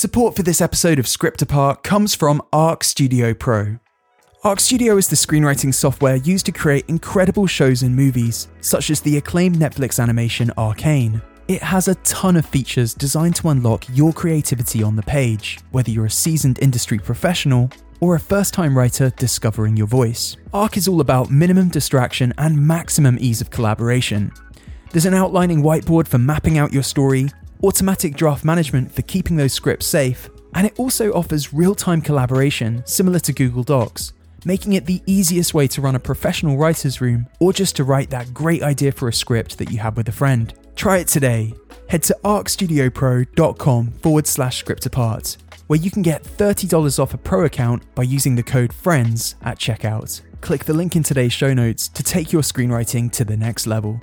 Support for this episode of Script Apart comes from Arc Studio Pro. Arc Studio is the screenwriting software used to create incredible shows and movies, such as the acclaimed Netflix animation Arcane. It has a ton of features designed to unlock your creativity on the page, whether you're a seasoned industry professional or a first time writer discovering your voice. Arc is all about minimum distraction and maximum ease of collaboration. There's an outlining whiteboard for mapping out your story, automatic draft management for keeping those scripts safe, and it also offers real time collaboration similar to Google Docs, making it the easiest way to run a professional writer's room or just to write that great idea for a script that you have with a friend. Try it today. Head to arcstudiopro.com forward slash script apart, where you can get $30 off a pro account by using the code FRIENDS at checkout. Click the link in today's show notes to take your screenwriting to the next level.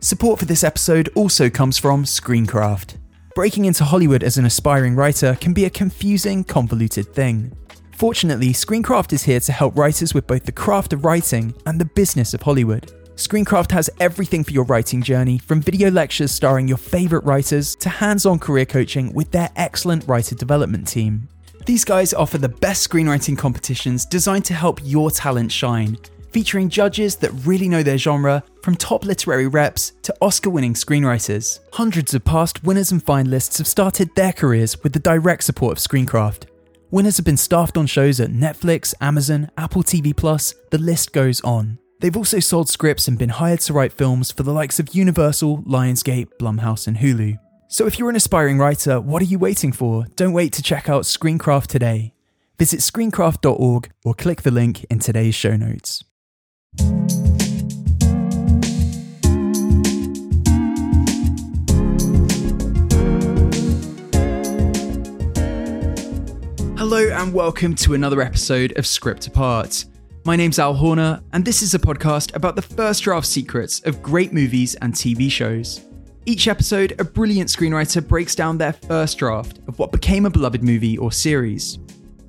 Support for this episode also comes from Screencraft. Breaking into Hollywood as an aspiring writer can be a confusing, convoluted thing. Fortunately, Screencraft is here to help writers with both the craft of writing and the business of Hollywood. Screencraft has everything for your writing journey, from video lectures starring your favourite writers to hands on career coaching with their excellent writer development team. These guys offer the best screenwriting competitions designed to help your talent shine, featuring judges that really know their genre, from top literary reps to Oscar winning screenwriters. Hundreds of past winners and finalists have started their careers with the direct support of Screencraft. Winners have been staffed on shows at Netflix, Amazon, Apple TV Plus, the list goes on. They've also sold scripts and been hired to write films for the likes of Universal, Lionsgate, Blumhouse, and Hulu. So if you're an aspiring writer, what are you waiting for? Don't wait to check out Screencraft today. Visit screencraft.org or click the link in today's show notes. Hello and welcome to another episode of Script Apart. My name's Al Horner, and this is a podcast about the first draft secrets of great movies and TV shows. Each episode, a brilliant screenwriter breaks down their first draft of what became a beloved movie or series.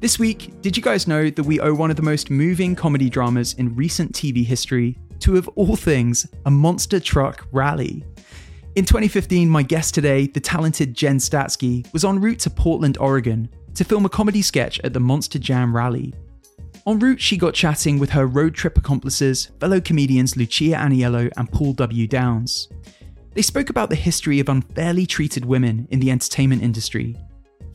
This week, did you guys know that we owe one of the most moving comedy dramas in recent TV history to, of all things, a monster truck rally? In 2015, my guest today, the talented Jen Statsky, was en route to Portland, Oregon, to film a comedy sketch at the Monster Jam rally. En route, she got chatting with her road trip accomplices, fellow comedians Lucia Aniello and Paul W. Downs. They spoke about the history of unfairly treated women in the entertainment industry.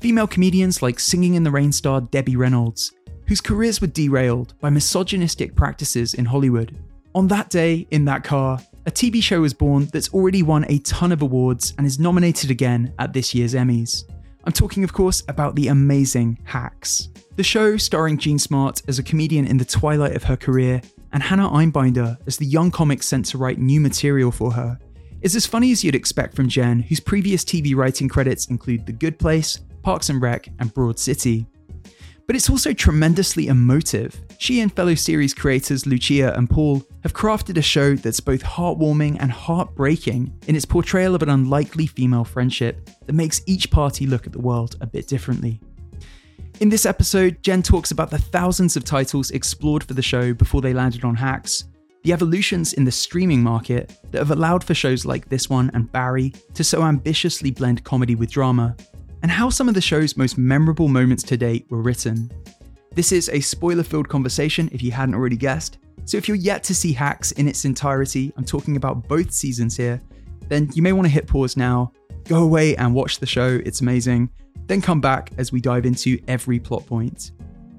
Female comedians like Singing in the Rain star Debbie Reynolds, whose careers were derailed by misogynistic practices in Hollywood. On that day, in that car, a TV show was born that's already won a ton of awards and is nominated again at this year's Emmys. I'm talking, of course, about the amazing Hacks. The show, starring Jean Smart as a comedian in the twilight of her career, and Hannah Einbinder as the young comic sent to write new material for her, is as funny as you'd expect from Jen, whose previous TV writing credits include The Good Place, Parks and Rec, and Broad City. But it's also tremendously emotive. She and fellow series creators Lucia and Paul have crafted a show that's both heartwarming and heartbreaking in its portrayal of an unlikely female friendship that makes each party look at the world a bit differently. In this episode, Jen talks about the thousands of titles explored for the show before they landed on Hacks, the evolutions in the streaming market that have allowed for shows like this one and Barry to so ambitiously blend comedy with drama, and how some of the show's most memorable moments to date were written. This is a spoiler filled conversation if you hadn't already guessed, so if you're yet to see Hacks in its entirety, I'm talking about both seasons here, then you may want to hit pause now, go away and watch the show, it's amazing then come back as we dive into every plot point.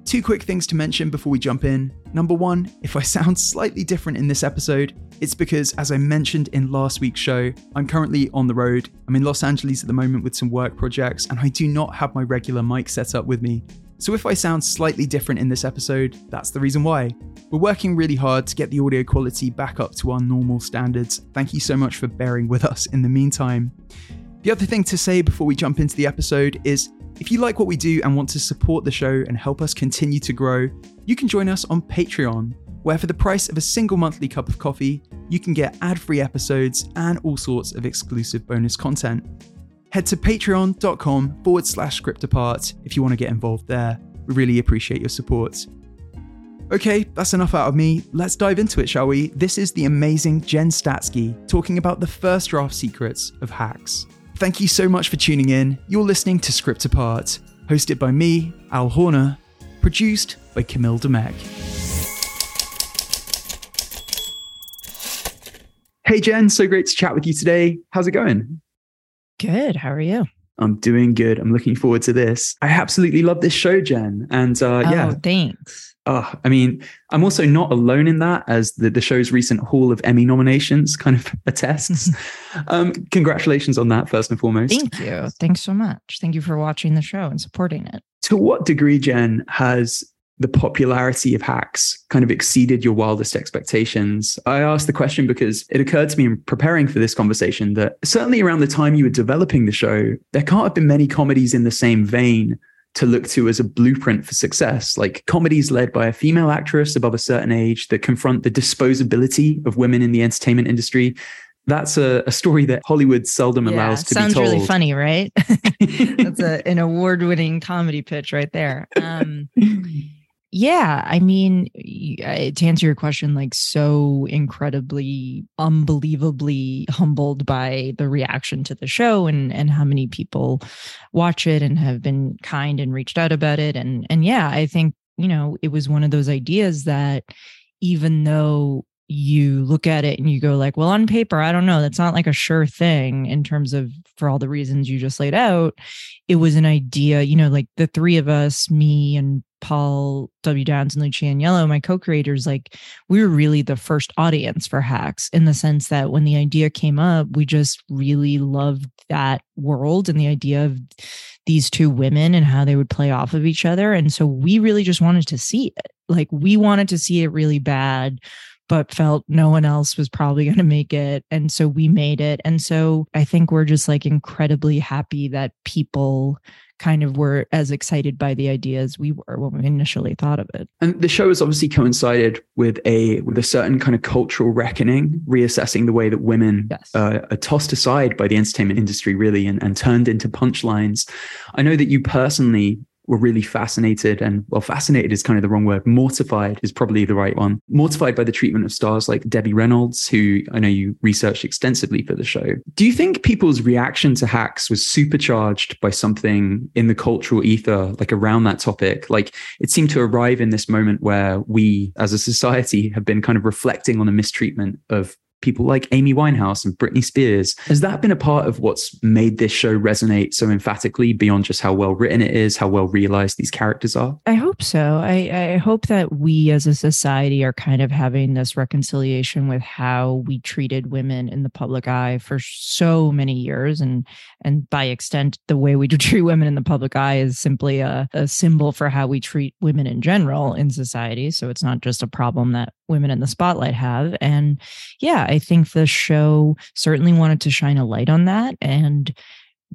Two quick things to mention before we jump in. Number one, if I sound slightly different in this episode, it's because, as I mentioned in last week's show, I'm currently on the road. I'm in Los Angeles at the moment with some work projects, and I do not have my regular mic set up with me. So if I sound slightly different in this episode, that's the reason why. We're working really hard to get the audio quality back up to our normal standards. Thank you so much for bearing with us in the meantime. The other thing to say before we jump into the episode is if you like what we do and want to support the show and help us continue to grow, you can join us on Patreon, where for the price of a single monthly cup of coffee, you can get ad free episodes and all sorts of exclusive bonus content. Head to patreon.com forward slash script apart if you want to get involved there. We really appreciate your support. Okay, that's enough out of me. Let's dive into it, shall we? This is the amazing Jen Statsky talking about the first draft secrets of hacks. Thank you so much for tuning in. You're listening to Script Apart. hosted by me, Al Horner, produced by Camille Demek. Hey Jen, so great to chat with you today. How's it going? Good. How are you? I'm doing good. I'm looking forward to this. I absolutely love this show, Jen. And uh, oh, yeah, thanks. Oh, I mean, I'm also not alone in that, as the, the show's recent haul of Emmy nominations kind of attests. um, congratulations on that, first and foremost. Thank you. Thanks so much. Thank you for watching the show and supporting it. To what degree, Jen, has the popularity of hacks kind of exceeded your wildest expectations? I asked the question because it occurred to me in preparing for this conversation that certainly around the time you were developing the show, there can't have been many comedies in the same vein to look to as a blueprint for success, like comedies led by a female actress above a certain age that confront the disposability of women in the entertainment industry. That's a, a story that Hollywood seldom yeah, allows to sounds be told. Sounds really funny, right? That's a, an award-winning comedy pitch right there. Um, yeah, I mean, to answer your question, like so incredibly, unbelievably humbled by the reaction to the show and and how many people watch it and have been kind and reached out about it. And and yeah, I think you know it was one of those ideas that even though you look at it and you go like well on paper i don't know that's not like a sure thing in terms of for all the reasons you just laid out it was an idea you know like the three of us me and paul w. Downs and lucia Aniello, my co-creators like we were really the first audience for hacks in the sense that when the idea came up we just really loved that world and the idea of these two women and how they would play off of each other. And so we really just wanted to see it. Like we wanted to see it really bad but felt no one else was probably going to make it. And so we made it. And so I think we're just like incredibly happy that people kind of were as excited by the idea as we were when we initially thought of it. And the show has obviously coincided with a with a certain kind of cultural reckoning, reassessing the way that women yes. uh, are tossed aside by the entertainment industry, really, and, and turned into punchlines. I know that you personally were really fascinated and well fascinated is kind of the wrong word. Mortified is probably the right one. Mortified by the treatment of stars like debbie reynolds who i know you researched extensively for the show. Do you think people's reaction to hacks was supercharged by something in the cultural ether like around that topic? Like it seemed to arrive in this moment where we as a society have been kind of reflecting on the mistreatment of people like Amy Winehouse and Britney Spears. Has that been a part of what's made this show resonate so emphatically beyond just how well written it is, how well realized these characters are? I hope so. I, I hope that we as a society are kind of having this reconciliation with how we treated women in the public eye for so many years. And and by extent, the way we treat women in the public eye is simply a, a symbol for how we treat women in general in society. So it's not just a problem that women in the spotlight have. And yeah, I think the show certainly wanted to shine a light on that. And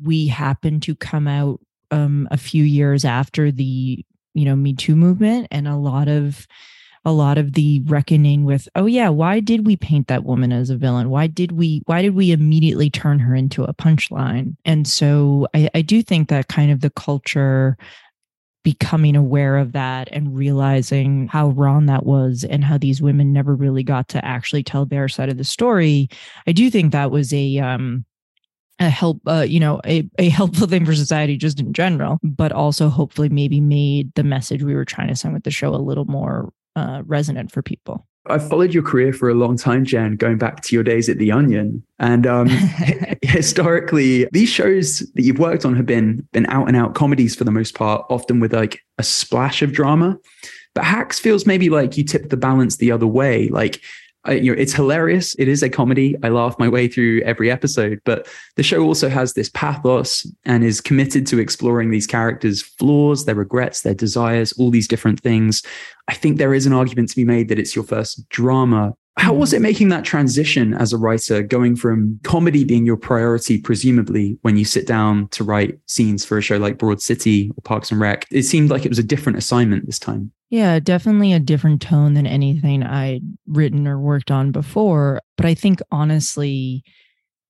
we happened to come out um, a few years after the, you know, Me Too movement and a lot of a lot of the reckoning with oh yeah why did we paint that woman as a villain why did we why did we immediately turn her into a punchline and so I, I do think that kind of the culture becoming aware of that and realizing how wrong that was and how these women never really got to actually tell their side of the story i do think that was a um a help uh, you know a, a helpful thing for society just in general but also hopefully maybe made the message we were trying to send with the show a little more uh, resonant for people I've followed your career for a long time, Jen, going back to your days at The Onion. And um, historically, these shows that you've worked on have been been out and out comedies for the most part, often with like a splash of drama. But Hacks feels maybe like you tipped the balance the other way. Like I, you know, it's hilarious. It is a comedy. I laugh my way through every episode, but the show also has this pathos and is committed to exploring these characters' flaws, their regrets, their desires, all these different things. I think there is an argument to be made that it's your first drama. How was it hmm. making that transition as a writer, going from comedy being your priority, presumably, when you sit down to write scenes for a show like Broad City or Parks and Rec? It seemed like it was a different assignment this time. Yeah, definitely a different tone than anything I'd written or worked on before. But I think honestly,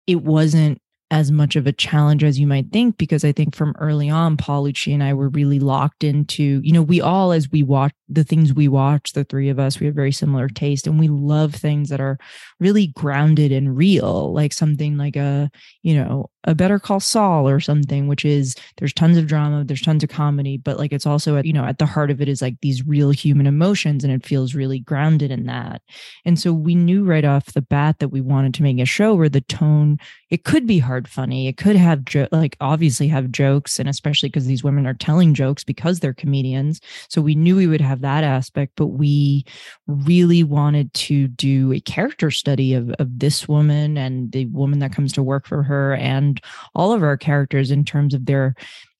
it wasn't as much of a challenge as you might think because I think from early on, Paul Lucci and I were really locked into, you know, we all, as we watch the things we watch, the three of us, we have very similar taste and we love things that are really grounded and real, like something like a, you know, a Better Call Saul or something, which is there's tons of drama, there's tons of comedy, but like it's also at, you know, at the heart of it is like these real human emotions and it feels really grounded in that. And so we knew right off the bat that we wanted to make a show where the tone, it could be hard funny. It could have jo- like obviously have jokes and especially because these women are telling jokes because they're comedians. So we knew we would have that aspect, but we really wanted to do a character study of, of this woman and the woman that comes to work for her and all of our characters in terms of their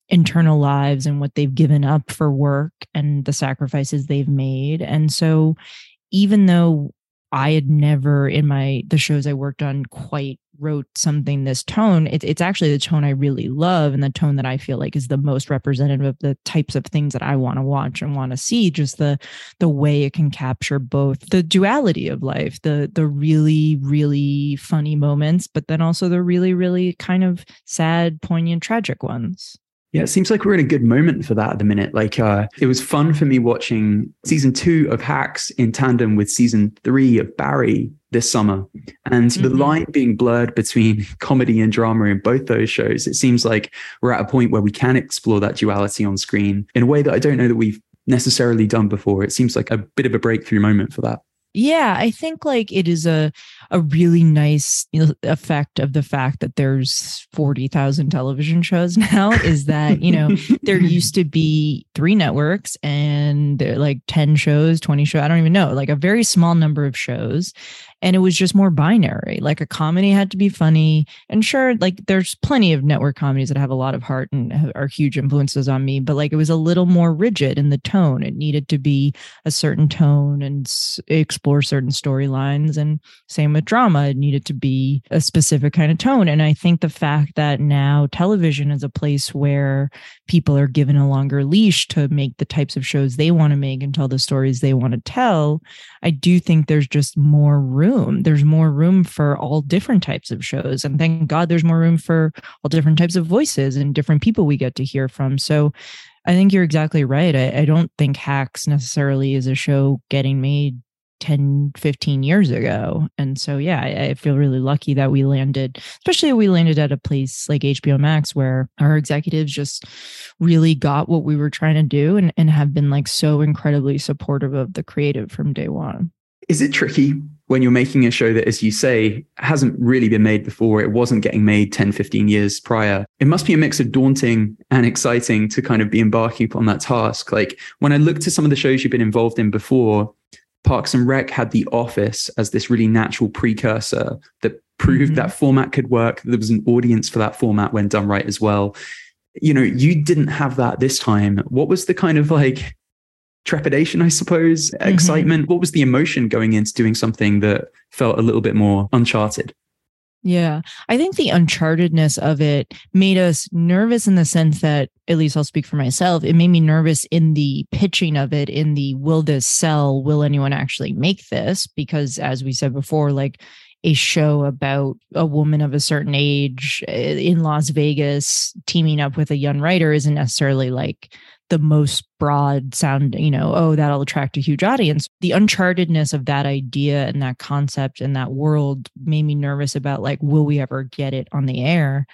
internal lives and what they've given up for work and the sacrifices they've made. And so even though I had never in my the shows I worked on quite wrote something this tone it, it's actually the tone i really love and the tone that i feel like is the most representative of the types of things that i want to watch and want to see just the the way it can capture both the duality of life the the really really funny moments but then also the really really kind of sad poignant tragic ones yeah, it seems like we're in a good moment for that at the minute. Like, uh, it was fun for me watching season two of Hacks in tandem with season three of Barry this summer. And mm-hmm. the line being blurred between comedy and drama in both those shows, it seems like we're at a point where we can explore that duality on screen in a way that I don't know that we've necessarily done before. It seems like a bit of a breakthrough moment for that. Yeah, I think like it is a a really nice effect of the fact that there's 40,000 television shows now is that, you know, there used to be three networks and like 10 shows, 20 shows, I don't even know, like a very small number of shows and it was just more binary. Like a comedy had to be funny. And sure, like there's plenty of network comedies that have a lot of heart and are huge influences on me, but like it was a little more rigid in the tone. It needed to be a certain tone and explore certain storylines. And same with drama, it needed to be a specific kind of tone. And I think the fact that now television is a place where people are given a longer leash to make the types of shows they want to make and tell the stories they want to tell, I do think there's just more room room. There's more room for all different types of shows. And thank God there's more room for all different types of voices and different people we get to hear from. So I think you're exactly right. I, I don't think Hacks necessarily is a show getting made 10 15 years ago and so yeah I, I, feel really lucky that we landed especially we landed at a place like hbo max where our executives just really got what we were trying to do and, and have been like so incredibly supportive of the creative from day one is it tricky when you're making a show that, as you say, hasn't really been made before, it wasn't getting made 10, 15 years prior, it must be a mix of daunting and exciting to kind of be embarking upon that task. Like when I looked at some of the shows you've been involved in before, Parks and Rec had The Office as this really natural precursor that proved mm-hmm. that format could work. There was an audience for that format when done right as well. You know, you didn't have that this time. What was the kind of like trepidation, I suppose, mm-hmm. excitement? What was the emotion going into doing something that felt a little bit more uncharted? Yeah. I think the unchartedness of it made us nervous in the sense that, at least I'll speak for myself, it made me nervous in the pitching of it, in the will this sell? Will anyone actually make this? Because as we said before, like a show about a woman of a certain age eh, in Las Vegas teaming up with a young writer isn't necessarily like the most broad sound, you know, oh, that'll attract a huge audience. The unchartedness of that idea and that concept and that world made me nervous about like, will we ever get it on the air?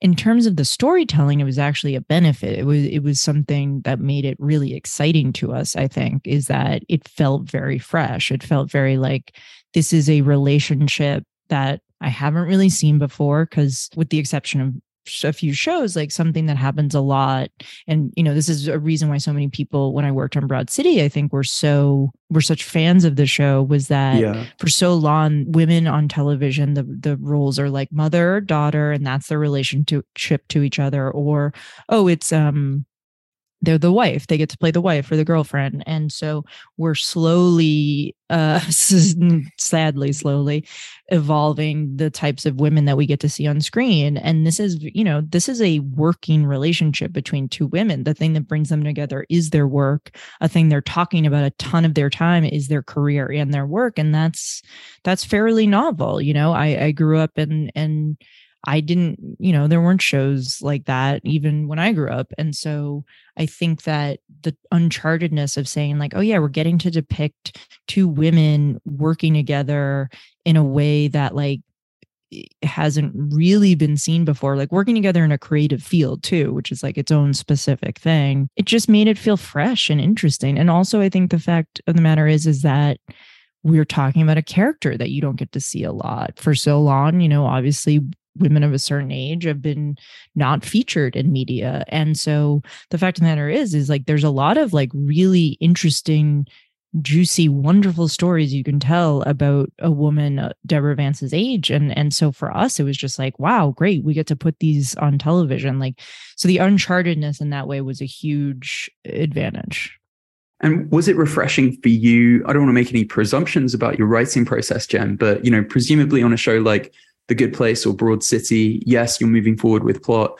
In terms of the storytelling, it was actually a benefit. It was it was something that made it really exciting to us, I think, is that it felt very fresh. It felt very like this is a relationship that I haven't really seen before because with the exception of a few shows like something that happens a lot and you know this is a reason why so many people when i worked on broad city i think were so were such fans of the show was that yeah. for so long women on television the the roles are like mother daughter and that's their relationship to each other or oh it's um they're the wife they get to play the wife or the girlfriend and so we're slowly uh sadly slowly evolving the types of women that we get to see on screen and this is you know this is a working relationship between two women. The thing that brings them together is their work. A thing they're talking about a ton of their time is their career and their work and that's that's fairly novel you know? I i grew up in and I didn't, you know, there weren't shows like that even when I grew up. And so I think that the unchartedness of saying, like, oh, yeah, we're getting to depict two women working together in a way that, like, hasn't really been seen before like working together in a creative field too which is like its own specific thing it just made it feel fresh and interesting and also i think the fact of the matter is is that we're talking about a character that you don't get to see a lot for so long you know obviously women of a certain age have been not featured in media. And so the fact of the matter is is like there's a lot of like really interesting juicy wonderful stories you can tell about a woman uh, deborah vance's age. And and so for us it was just like wow great we get to put these on television. Like so the unchartedness in that way was a huge advantage. And was it refreshing for you? I don't want to make any presumptions about your writing process jen but you know presumably on a show like the good place or broad city yes you're moving forward with plot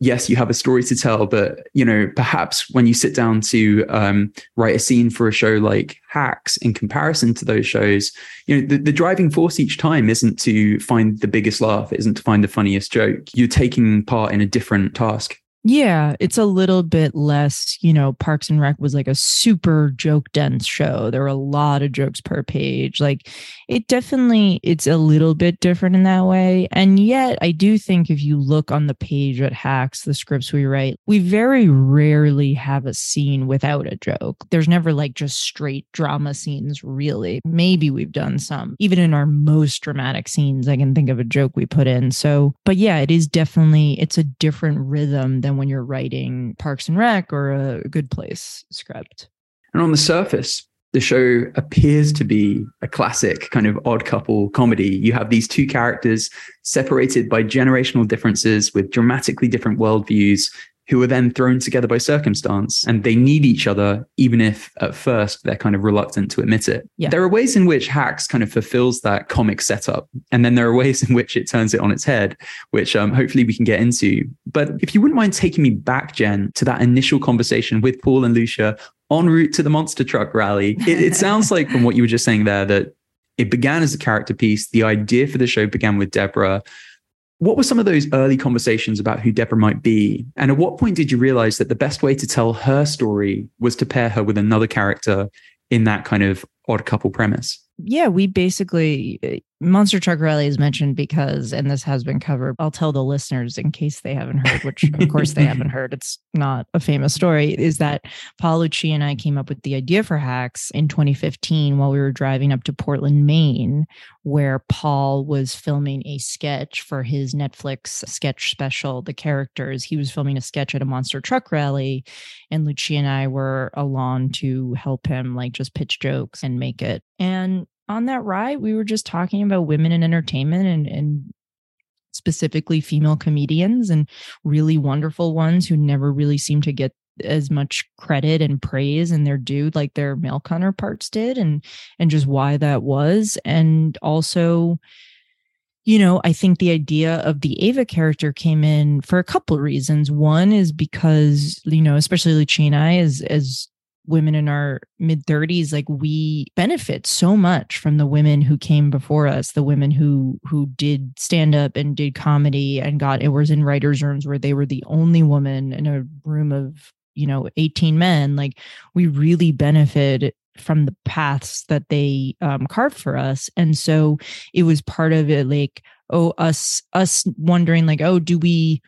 yes, you have a story to tell, but you know, perhaps when you sit down to um, write a scene for a show like Hacks, in comparison to those shows, you know, the, the driving force each time isn't to find the biggest laugh, isn't to find the funniest joke. You're taking part in a different task. Yeah, it's a little bit less, you know, Parks and Rec was like a super joke dense show. There were a lot of jokes per page. Like it definitely it's a little bit different in that way. And yet I do think if you look on the page at Hacks, the scripts we write, we very rarely have a scene without a joke. There's never like just straight drama scenes really. Maybe we've done some. Even in our most dramatic scenes, I can think of a joke we put in. So, but yeah, it is definitely it's a different rhythm than when you're writing Parks and Rec or a Good Place script. And on the surface, the show appears to be a classic kind of odd couple comedy. You have these two characters separated by generational differences with dramatically different worldviews who are then thrown together by circumstance and they need each other, even if at first they're kind of reluctant to admit it. Yeah. There are ways in which Hacks kind of fulfills that comic setup. And then there are ways in which it turns it on its head, which um, hopefully we can get into. But if you wouldn't mind taking me back, Jen, to that initial conversation with Paul and Lucia en route to the monster truck rally, it, it sounds like from what you were just saying there that it began as a character piece. The idea for the show began with Deborah. What were some of those early conversations about who Deborah might be? And at what point did you realize that the best way to tell her story was to pair her with another character in that kind of odd couple premise? Yeah, we basically Monster Truck Rally is mentioned because, and this has been covered. I'll tell the listeners in case they haven't heard, which of course they haven't heard. It's not a famous story. Is that Paul Lucci and I came up with the idea for Hacks in 2015 while we were driving up to Portland, Maine, where Paul was filming a sketch for his Netflix sketch special, The Characters. He was filming a sketch at a Monster Truck Rally, and Lucci and I were along to help him, like just pitch jokes and make it. And on that ride, we were just talking about women in entertainment and, and specifically female comedians and really wonderful ones who never really seem to get as much credit and praise and their due like their male counterparts did and and just why that was. And also you know i think the idea of the ava character came in for a couple of reasons. One is because you know especially Lucci is as women in our mid 30s like we benefit so much from the women who came before us the women who who did stand up and did comedy and got it was in writers rooms where they were the only woman in a room of you know 18 men like we really benefit from the paths that they um, carved for us. And so it was part of it like oh us us wondering like oh do we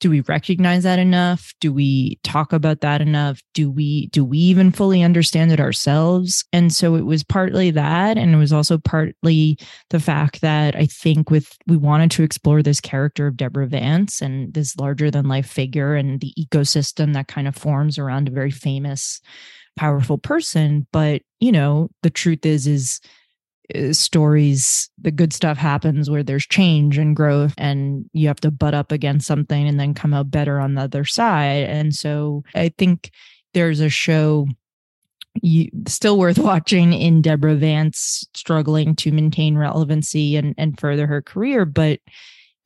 do we recognize that enough? Do we talk about that enough? Do we do we even fully understand it ourselves? And so it was partly that and it was also partly the fact that i think with we wanted to explore this character of deborah vance and this larger than life figure and the ecosystem that kind of forms around a very famous powerful person. But you know the truth is is Uh, stories the good stuff happens where there's change and growth and you have to butt up against something and then come out better on the other side. And so i think there's a show you, still worth watching in deborah vance struggling to maintain relevancy and, and further her career but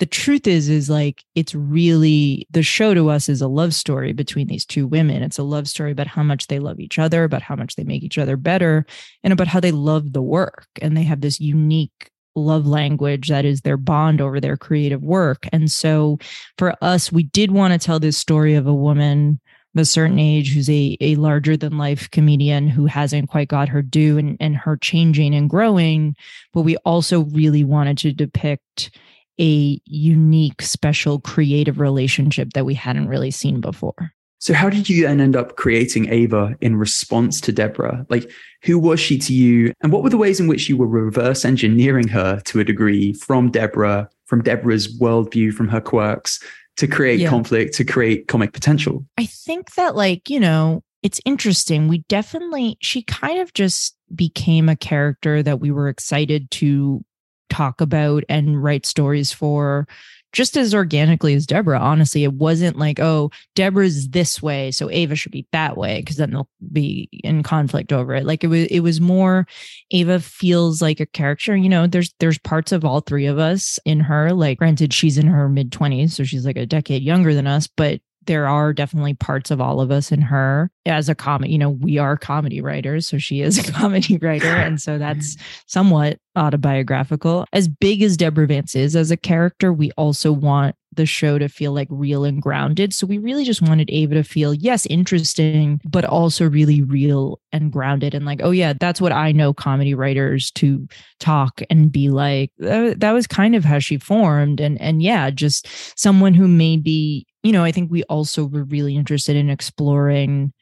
the truth is is like it's really the show to us is a love story between these two women. It's a love story about how much they love each other about how much they make each other better and about how they love the work. And they have this unique love language that is their bond over their creative work. And so for us we did want to tell this story of a woman of a certain age who's a, a larger than life comedian who hasn't quite got her due and, and her changing and growing. But we also really wanted to depict a unique, special, creative relationship that we hadn't really seen before. So, how did you then end up creating Ava in response to Deborah? Like, who was she to you? And what were the ways in which you were reverse engineering her to a degree from Deborah, from Deborah's worldview, from her quirks to create yeah. conflict, to create comic potential? I think that, like, you know, it's interesting. We definitely, she kind of just became a character that we were excited to talk about and write stories for just as organically as Deborah. Honestly, it wasn't like, oh, Deborah's this way, so Ava should be that way, because then they'll be in conflict over it. Like it was, it was more. Ava feels like a character. You know, there's there's parts of all three of us in her. Like, granted, she's in her mid twenties, so she's like a decade younger than us, but there are definitely parts of all of us in her as a comedy you know we are comedy writers so she is a comedy writer and so that's somewhat autobiographical. As big as deborah vance is as a character we also want the show to feel like real and grounded. So we really just wanted ava to feel yes interesting but also really real and grounded. And like oh yeah that's what i know comedy writers to talk and be like. That was kind of how she formed. And and yeah just someone who maybe you know, I think we also were really interested in exploring,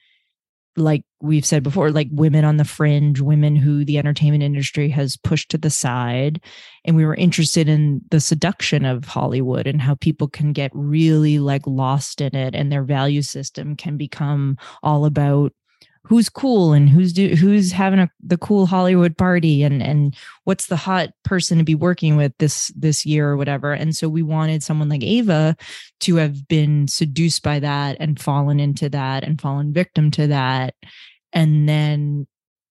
like we've said before, like women on the fringe, women who the entertainment industry has pushed to the side. And we were interested in the seduction of Hollywood and how people can get really like lost in it and their value system can become all about who's cool and who's do who's having a the cool Hollywood party and and what's the hot person to be working with this this year or whatever. And so we wanted someone like Ava to have been seduced by that and fallen into that and fallen victim to that. And then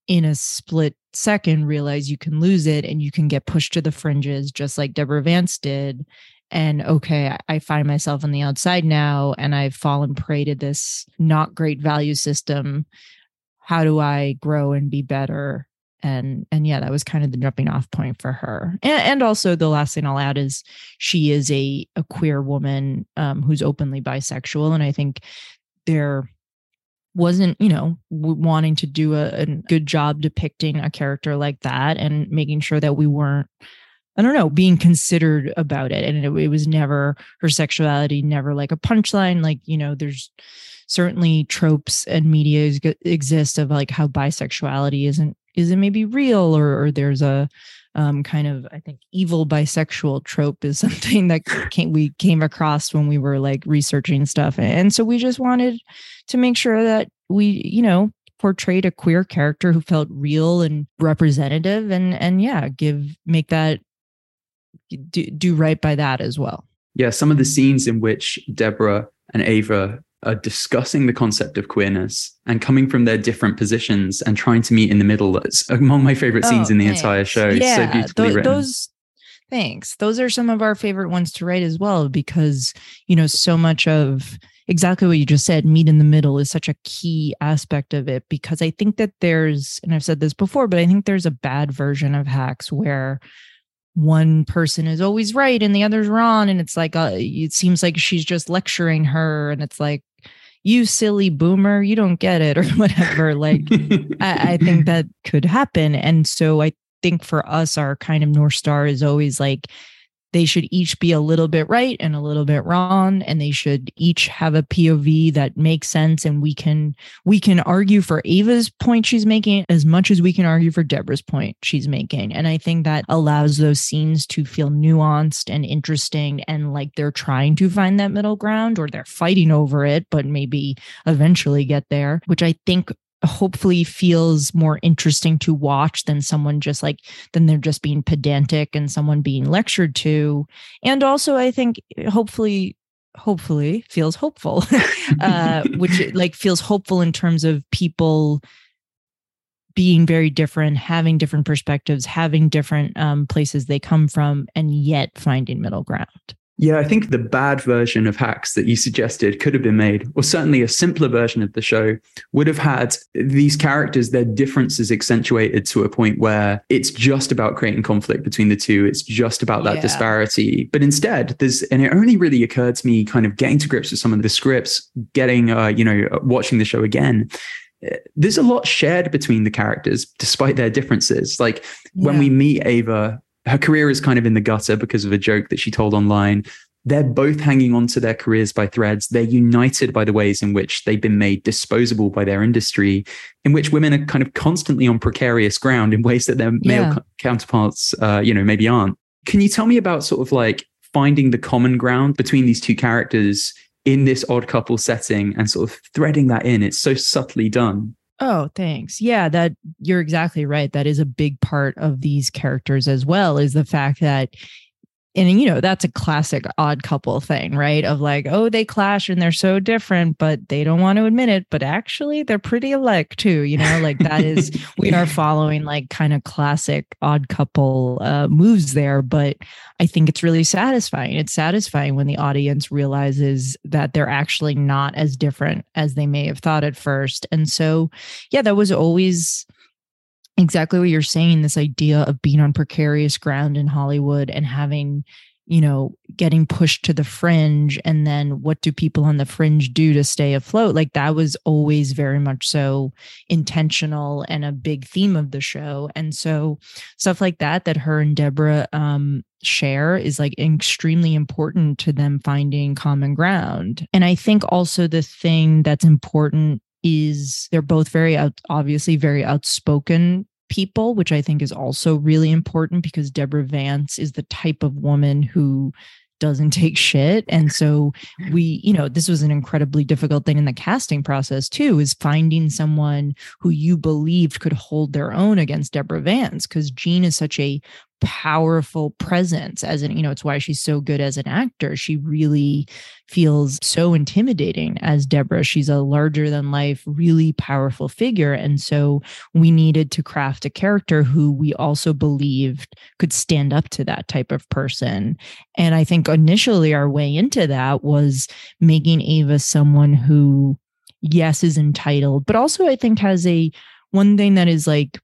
in a split second realize you can lose it and you can get pushed to the fringes just like Deborah Vance did. And okay i find myself on the outside now and i've fallen prey to this not great value system how do I grow and be better? And and yeah, that was kind of the jumping off point for her. And, and also the last thing I'll add is she is a a queer woman um, who's openly bisexual, and I think there wasn't you know wanting to do a, a good job depicting a character like that and making sure that we weren't I don't know, being considered about it. And it, it, was never her sexuality, never like a punchline. Like, you know, there's certainly tropes and media exist of like how bisexuality isn't isn't maybe real or, or there's a um, kind of I think evil bisexual trope is something that came, we came across when we were like researching stuff, and so we just wanted to make sure that we you know portrayed a queer character who felt real and representative, and and yeah, give make that do, do right by that as well. Yeah, some of the scenes in which Deborah and Ava are discussing the concept of queerness and coming from their different positions and trying to meet in the middle. It's among my favorite scenes oh, in the thanks. entire show. Yeah, so beautifully th- written. Those, thanks. Those are some of our favorite ones to write as well, because, you know, so much of exactly what you just said, meet in the middle is such a key aspect of it. Because I think that there's, and I've said this before, but I think there's a bad version of hacks where one person is always right and the other's wrong and it's like uh, it seems like she's just lecturing her and it's like you silly boomer you don't get it or whatever. Like I, I think that could happen. And so i think for us our kind of north star is always like they should each be a little bit right and a little bit wrong and they should each have a pov that makes sense and we can we can argue for ava's point she's making as much as we can argue for deborah's point she's making. And i think that allows those scenes to feel nuanced and interesting and like they're trying to find that middle ground or they're fighting over it but maybe eventually get there which i think hopefully feels more interesting to watch than someone just like than they're just being pedantic and someone being lectured to. And also i think hopefully hopefully feels hopeful uh which like feels hopeful in terms of people being very different having different perspectives having different um places they come from and yet finding middle ground Yeah, I think the bad version of hacks that you suggested could have been made, or certainly a simpler version of the show would have had these characters, their differences accentuated to a point where it's just about creating conflict between the two. It's just about that yeah. disparity. But instead, there's, and it only really occurred to me kind of getting to grips with some of the scripts, getting, uh, you know, watching the show again there's a lot shared between the characters despite their differences like yeah. when we meet ava her career is kind of in the gutter because of a joke that she told online. They're both hanging on to their careers by threads. They're united by the ways in which they've been made disposable by their industry, in which women are kind of constantly on precarious ground in ways that their yeah. male counterparts, uh, you know, maybe aren't. Can you tell me about sort of like finding the common ground between these two characters in this odd couple setting and sort of threading that in? It's so subtly done. Oh, thanks. Yeah, that you're exactly right. That is a big part of these characters as well is the fact that and you know that's a classic odd couple thing right? Of like oh they clash and they're so different but they don't want to admit it but actually they're pretty alike too you know? Like that is we are following like kind of classic odd couple uh, moves there but i think it's really satisfying. It's satisfying when the audience realizes that they're actually not as different as they may have thought at first. And so yeah that was always exactly what you're saying this idea of being on precarious ground in Hollywood and having you know getting pushed to the fringe and then what do people on the fringe do to stay afloat? Like that was always very much so intentional and a big theme of the show. And so stuff like that that her and deborah um, share is like extremely important to them finding common ground. And i think also the thing that's important is they're both very out, obviously very outspoken people, which I think is also really important because Deborah Vance is the type of woman who doesn't take shit. And so we, you know, this was an incredibly difficult thing in the casting process too, is finding someone who you believed could hold their own against Deborah Vance because Jean is such a powerful presence as an you know it's why she's so good as an actor. She really feels so intimidating as deborah. She's a larger than life really powerful figure. And so we needed to craft a character who we also believed could stand up to that type of person. And i think initially our way into that was making ava someone who yes is entitled but also i think has a one thing that is like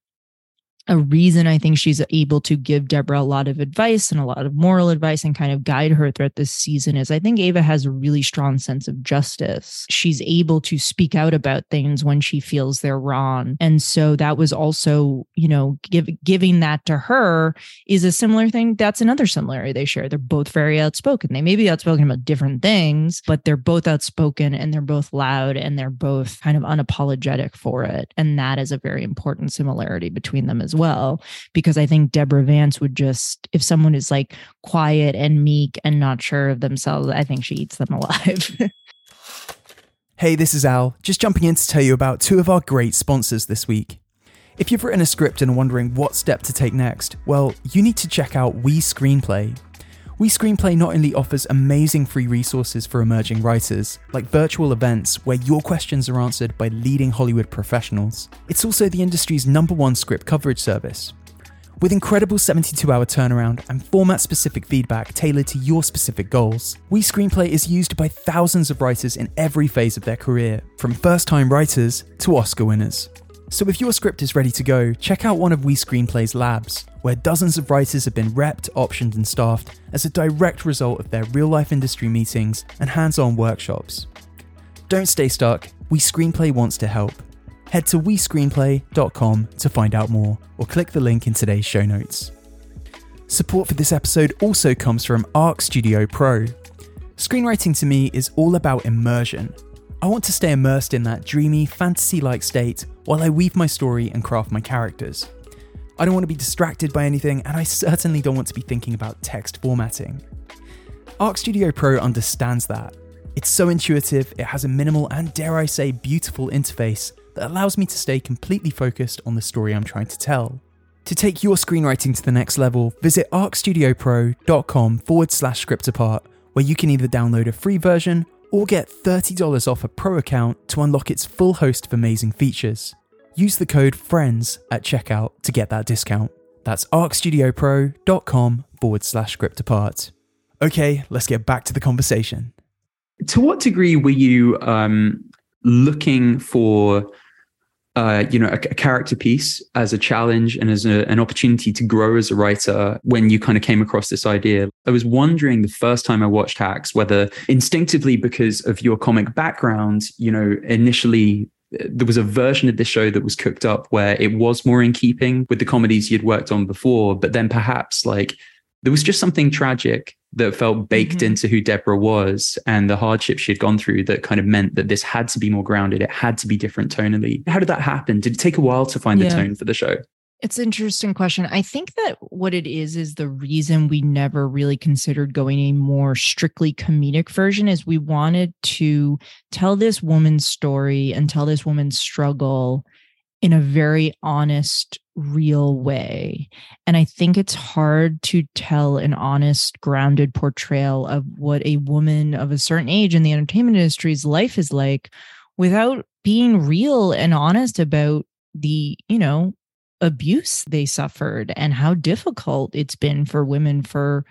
a reason I think she's able to give Deborah a lot of advice and a lot of moral advice and kind of guide her throughout this season is I think Ava has a really strong sense of justice. She's able to speak out about things when she feels they're wrong. And so that was also, you know, give, giving that to her is a similar thing. That's another similarity they share. They're both very outspoken. They may be outspoken about different things, but they're both outspoken and they're both loud and they're both kind of unapologetic for it. And that is a very important similarity between them as well because I think Deborah Vance would just if someone is like quiet and meek and not sure of themselves, I think she eats them alive. hey, this is Al, just jumping in to tell you about two of our great sponsors this week. If you've written a script and are wondering what step to take next, well, you need to check out We Screenplay. We Screenplay not only offers amazing free resources for emerging writers, like virtual events where your questions are answered by leading Hollywood professionals, it's also the industry's number one script coverage service. With incredible 72 hour turnaround and format specific feedback tailored to your specific goals, We Screenplay is used by thousands of writers in every phase of their career, from first time writers to Oscar winners. So if your script is ready to go, check out one of We Screenplay's labs, where dozens of writers have been repped, optioned, and staffed as a direct result of their real life industry meetings and hands on workshops. Don't stay stuck, We Screenplay wants to help. Head to WeScreenplay.com to find out more, or click the link in today's show notes. Support for this episode also comes from Arc Studio Pro. Screenwriting to me is all about immersion I want to stay immersed in that dreamy, fantasy like state while I weave my story and craft my characters. I don't want to be distracted by anything, and I certainly don't want to be thinking about text formatting. Arc Studio Pro understands that. It's so intuitive, it has a minimal and, dare I say, beautiful interface that allows me to stay completely focused on the story I'm trying to tell. To take your screenwriting to the next level, visit arcstudiopro.com forward slash script apart, where you can either download a free version or get $30 off a pro account to unlock its full host of amazing features. Use the code FRIENDS at checkout to get that discount. That's arcstudiopro.com forward slash script apart. Okay, let's get back to the conversation. To what degree were you um, looking for uh, you know, a, a, character piece as a challenge and as a, an opportunity to grow as a writer when you kind of came across this idea. I was wondering the first time I watched Hacks whether instinctively because of your comic background, you know, initially uh, there was a version of this show that was cooked up where it was more in keeping with the comedies you'd worked on before, but then perhaps like there was just something tragic that felt baked mm-hmm. into who Deborah was and the hardship she had gone through that kind of meant that this had to be more grounded. It had to be different tonally. How did that happen? Did it take a while to find yeah. the tone for the show? It's an interesting question. I think that what it is is the reason we never really considered going a more strictly comedic version is we wanted to tell this woman's story and tell this woman's struggle in a very honest, real way. And I think it's hard to tell an honest, grounded portrayal of what a woman of a certain age in the entertainment industry's life is like without being real and honest about the, you know, abuse they suffered and how difficult it's been for women for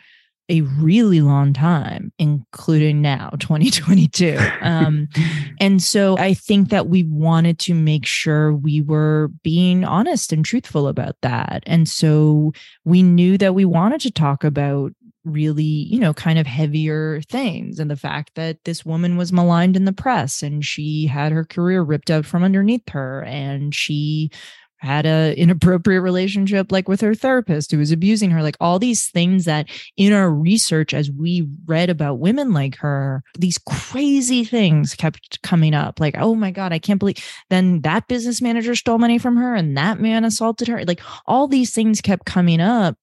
a really long time, including now, 2022. Um, and so I think that we wanted to make sure we were being honest and truthful about that. And so we knew that we wanted to talk about really, you know, kind of heavier things and the fact that this woman was maligned in the press and she had her career ripped out from underneath her and she had a inappropriate relationship like with her therapist who was abusing her like all these things that in our research as we read about women like her these crazy things kept coming up like oh my god i can't believe then that business manager stole money from her and that man assaulted her like all these things kept coming up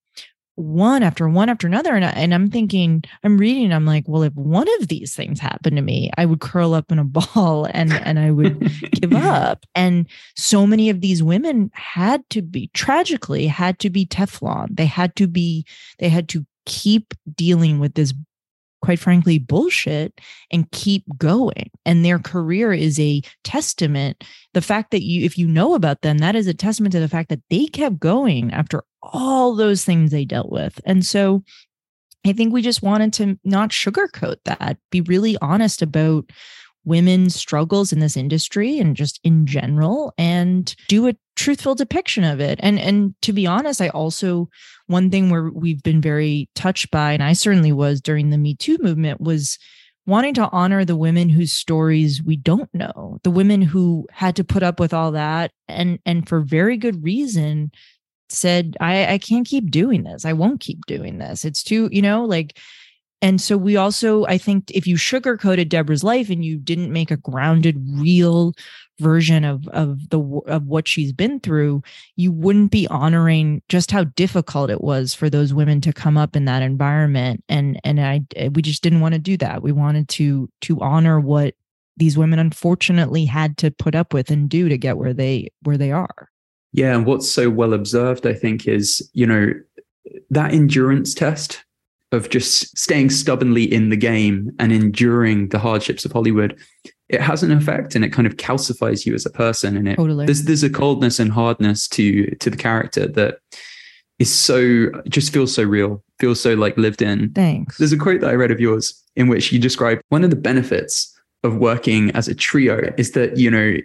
one after one after another. And, I, and i'm thinking i'm reading i'm like well if one of these things happened to me i would curl up in a ball and and i would give up. And so many of these women had to be tragically had to be teflon. They had to be they had to keep dealing with this quite frankly bullshit and keep going. And their career is a testament. The fact that you if you know about them that is a testament to the fact that they kept going after all those things they dealt with. And so i think we just wanted to not sugarcoat that be really honest about women's struggles in this industry and just in general and do a truthful depiction of it. And and to be honest i also one thing where we've been very touched by and i certainly was during the me too movement was wanting to honor the women whose stories we don't know the women who had to put up with all that and and for very good reason said i i can't keep doing this i won't keep doing this it's too you know like and so we also, I think, if you sugarcoated Deborah's life and you didn't make a grounded, real version of of the of what she's been through, you wouldn't be honoring just how difficult it was for those women to come up in that environment. And and I eh, we just didn't want to do that. We wanted to to honor what these women unfortunately had to put up with and do to get where they where they are. Yeah, and what's so well observed, I think, is you know that endurance test of just staying stubbornly in the game and enduring the hardships of Hollywood, it has an effect and it kind of calcifies you as a person. And it totally. there's there's a coldness and hardness to to the character that is so just feels so real, feels so like lived in. Thanks. There's a quote that I read of yours in which you describe one of the benefits of working as a trio is that you know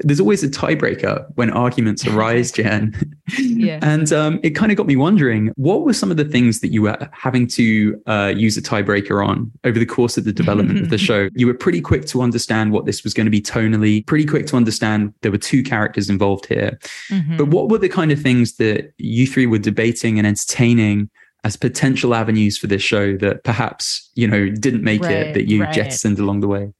there's always a tiebreaker when arguments arise, Jen. yeah. And um, it kind of got me wondering what were some of the things that you were having to uh, use a tiebreaker on over the course of the development of the show? You were pretty quick to understand what this was going to be tonally, pretty quick to understand there were two characters involved here. Mm-hmm. But what were the kind of things that you three were debating and entertaining? as potential avenues for this show that perhaps you know didn't make right, it that you right. jettisoned along the way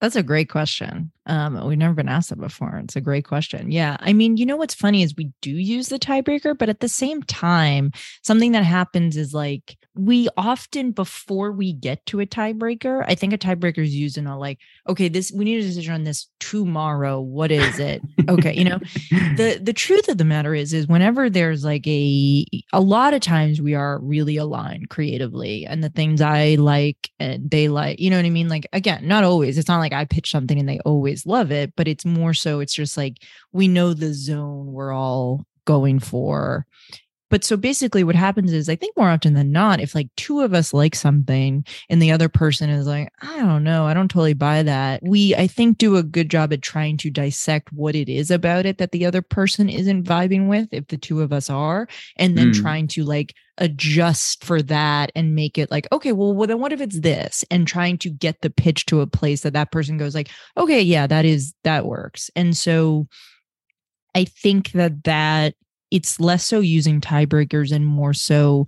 that's a great question. Um, we've never been asked that before. It's a great question. Yeah. I mean, you know what's funny is we do use the tiebreaker, but at the same time, something that happens is like we often before we get to a tiebreaker, I think a tiebreaker is used in a like, okay, this we need a decision on this tomorrow. What is it? okay, you know, the the truth of the matter is, is whenever there's like a a lot of times we are really aligned creatively, and the things I like and they like, you know what I mean? Like again, not always. It's not like I pitch something and they always love it, but it's more so. It's just like we know the zone we're all going for but so basically what happens is I think more often than not, if like two of us like something and the other person is like, I don't know, I don't totally buy that. We, I think, do a good job at trying to dissect what it is about it that the other person isn't vibing with, if the two of us are, and then mm. trying to like adjust for that and make it like okay well, well then what if it's this and trying to get the pitch to a place that that person goes like okay yeah that is that works and so i think that that it's less so using tiebreakers and more so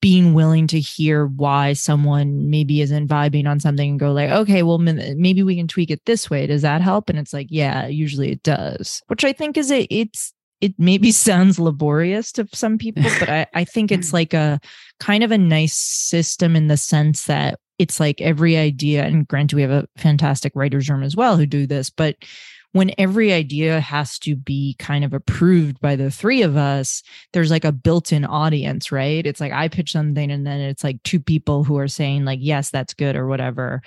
being willing to hear why someone maybe isn't vibing on something and go like okay well maybe we can tweak it this way. Does that help? And it's like yeah usually it does. Which i think is it it's it maybe sounds laborious to some people, but I, I think it's like a kind of a nice system in the sense that it's like every idea, and granted, we have a fantastic writer's room as well who do this, but when every idea has to be kind of approved by the three of us, there's like a built in audience, right? It's like I pitch something and then it's like two people who are saying, like, yes, that's good or whatever.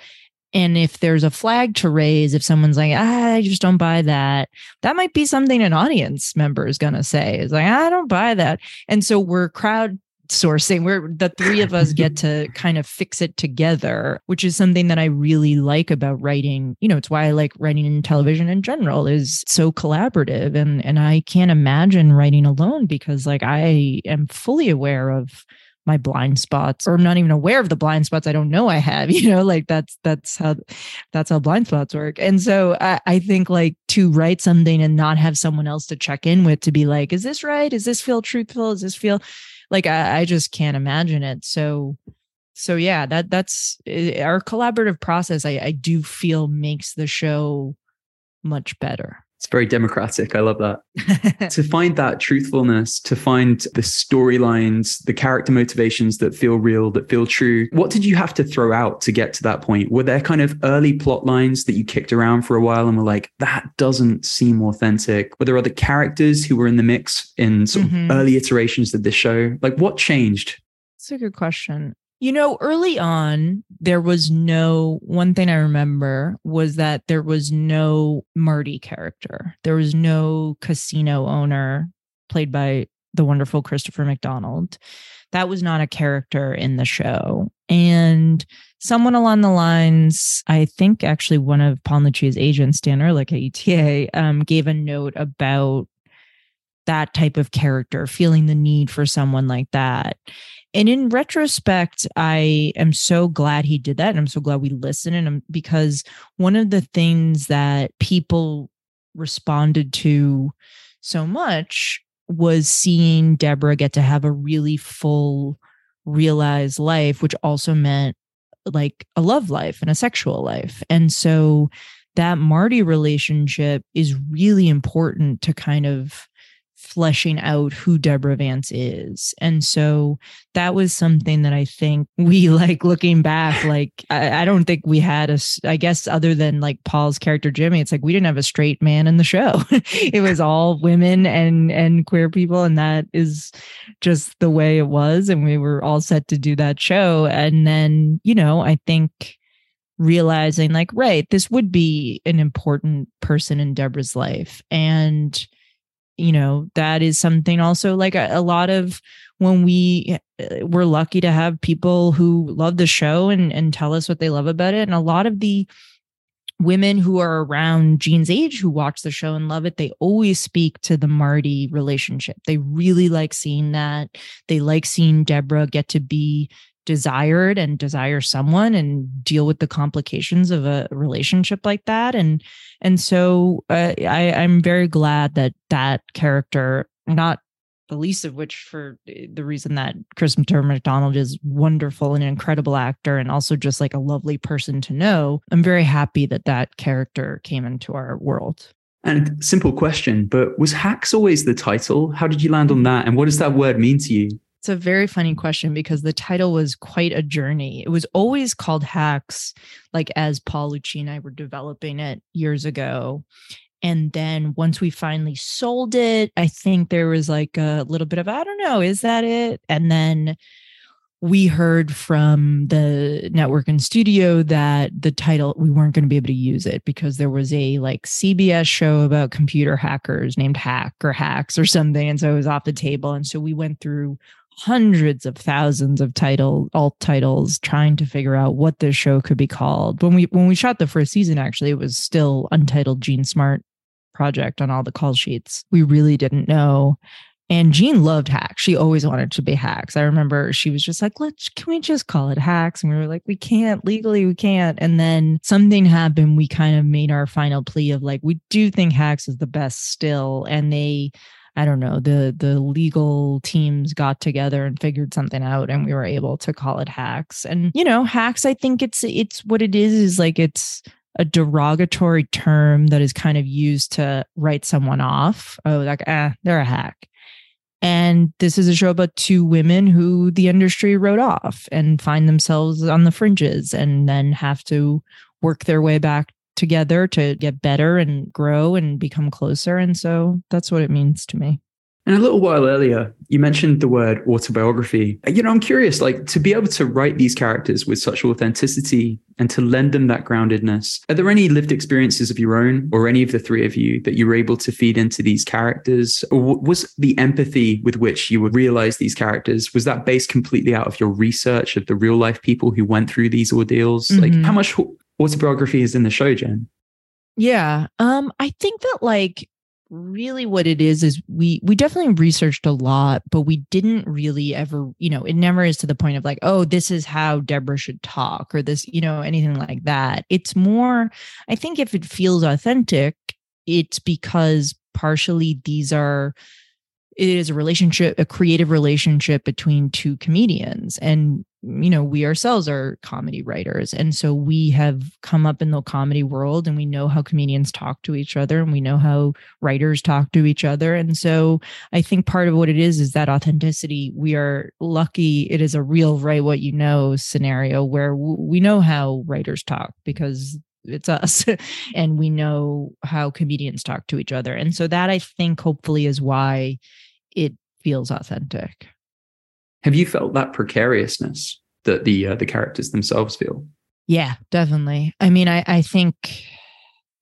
And if there's a flag to raise, if someone's like, ah, I just don't buy that, that might be something an audience member is going to say. Is like, I don't buy that. And so we're crowd sourcing where the three of us get to kind of fix it together which is something that i really like about writing you know it's why i like writing in television in general is so collaborative and and i can't imagine writing alone because like i am fully aware of my blind spots or I'm not even aware of the blind spots I don't know I have, you know, like that's that's how that's how blind spots work. And so I, I think like to write something and not have someone else to check in with to be like, is this right? Does this feel truthful? Does this feel like I, I just can't imagine it. So so yeah, that that's eh, our collaborative process I, I do feel makes the show much better. It's very democratic. I love that. to find that truthfulness, to find the storylines, the character motivations that feel real, that feel true. What did you have to throw out to get to that point? Were there kind of early plot lines that you kicked around for a while and were like, that doesn't seem authentic? Were there other characters who were in the mix in sort mm-hmm. of early iterations of this show? Like, what changed? That's a good question. You know, early on, there was no one thing I remember was that there was no Marty character. There was no casino owner played by the wonderful Christopher McDonald. That was not a character in the show. And someone along the lines, I think actually one of Paul Lucia's agents, Dan Ehrlich at ETA, um, gave a note about that type of character, feeling the need for someone like that. And in retrospect, I am so glad he did that. And I'm so glad we listened. And I'm, because one of the things that people responded to so much was seeing Deborah get to have a really full, realized life, which also meant like a love life and a sexual life. And so that Marty relationship is really important to kind of fleshing out who Deborah Vance is. And so that was something that I think we like looking back, like, I, I, don't think we had a, I guess, other than like Paul's character, Jimmy, it's like we didn't have a straight man in the show. it was all women and, and queer people. And that is just the way it was. And we were all set to do that show. And then, you know, I think realizing like, right, this would be an important person in Deborah's life. And, you know that is something also like a, a, lot of when we uh, we're lucky to have people who love the show and and tell us what they love about it and a lot of the women who are around Jean's age who watch the show and love it they always speak to the Marty relationship. They really like seeing that. They like seeing Deborah get to be desired and desire someone and deal with the complications of a relationship like that and and so uh, I I'm very glad that that character not the least of which for the reason that Chris McDonald is wonderful and an incredible actor and also just like a lovely person to know. I'm very happy that that character came into our world. And simple question, but was hacks always the title? How did you land on that? And what does that word mean to you? It's a very funny question because the title was quite a journey. It was always called Hacks, like as Paul Lucia and I were developing it years ago. And then once we finally sold it, I think there was like a little bit of, I don't know, is that it? And then we heard from the network and studio that the title we weren't going to be able to use it because there was a like CBS show about computer hackers named Hack or Hacks or something and so it was off the table and so we went through hundreds of thousands of title alt titles trying to figure out what this show could be called. When we when we shot the first season actually it was still untitled Jean Smart project on all the call sheets. We really didn't know and Jean loved hacks. She always wanted to be hacks. I remember she was just like, let's, can we just call it hacks? And we were like, we can't legally, we can't. And then something happened. We kind of made our final plea of like, we do think hacks is the best still. And they, I don't know, the the legal teams got together and figured something out and we were able to call it hacks. And you know, hacks, I think it's it's what it is is like it's a derogatory term that is kind of used to write someone off. Oh, like, ah, they're a hack. And this is a show about two women who the industry wrote off and find themselves on the fringes and then have to work their way back together to get better and grow and become closer. And so that's what it means to me. And a little while earlier, you mentioned the word autobiography. You know, I'm curious, like to be able to write these characters with such authenticity and to lend them that groundedness. Are there any lived experiences of your own or any of the three of you that you were able to feed into these characters? Or was the empathy with which you would realize these characters, was that based completely out of your research of the real life people who went through these ordeals? Mm-hmm. Like how much autobiography is in the show, Jen? Yeah. Um, I think that like really what it is is we we definitely researched a lot but we didn't really ever you know it never is to the point of like oh this is how deborah should talk or this you know anything like that it's more i think if it feels authentic it's because partially these are it is a relationship a creative relationship between two comedians and you know we ourselves are comedy writers. And so we have come up in the comedy world and we know how comedians talk to each other and we know how writers talk to each other. And so i think part of what it is is that authenticity. We are lucky. It is a real write what you know scenario where we know how writers talk because it's us and we know how comedians talk to each other. And so that i think hopefully is why it feels authentic have you felt that precariousness that the uh, the characters themselves feel? Yeah, definitely. I mean, I I think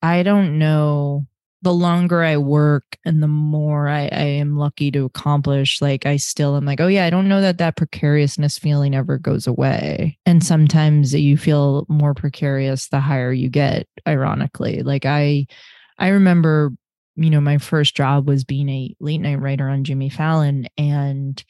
I don't know. The longer I work and the more I, I am lucky to accomplish, like I still am like, oh yeah, I don't know that that precariousness feeling ever goes away. And sometimes you feel more precarious the higher you get. Ironically, like I, I remember, you know, my first job was being a late night writer on Jimmy Fallon, and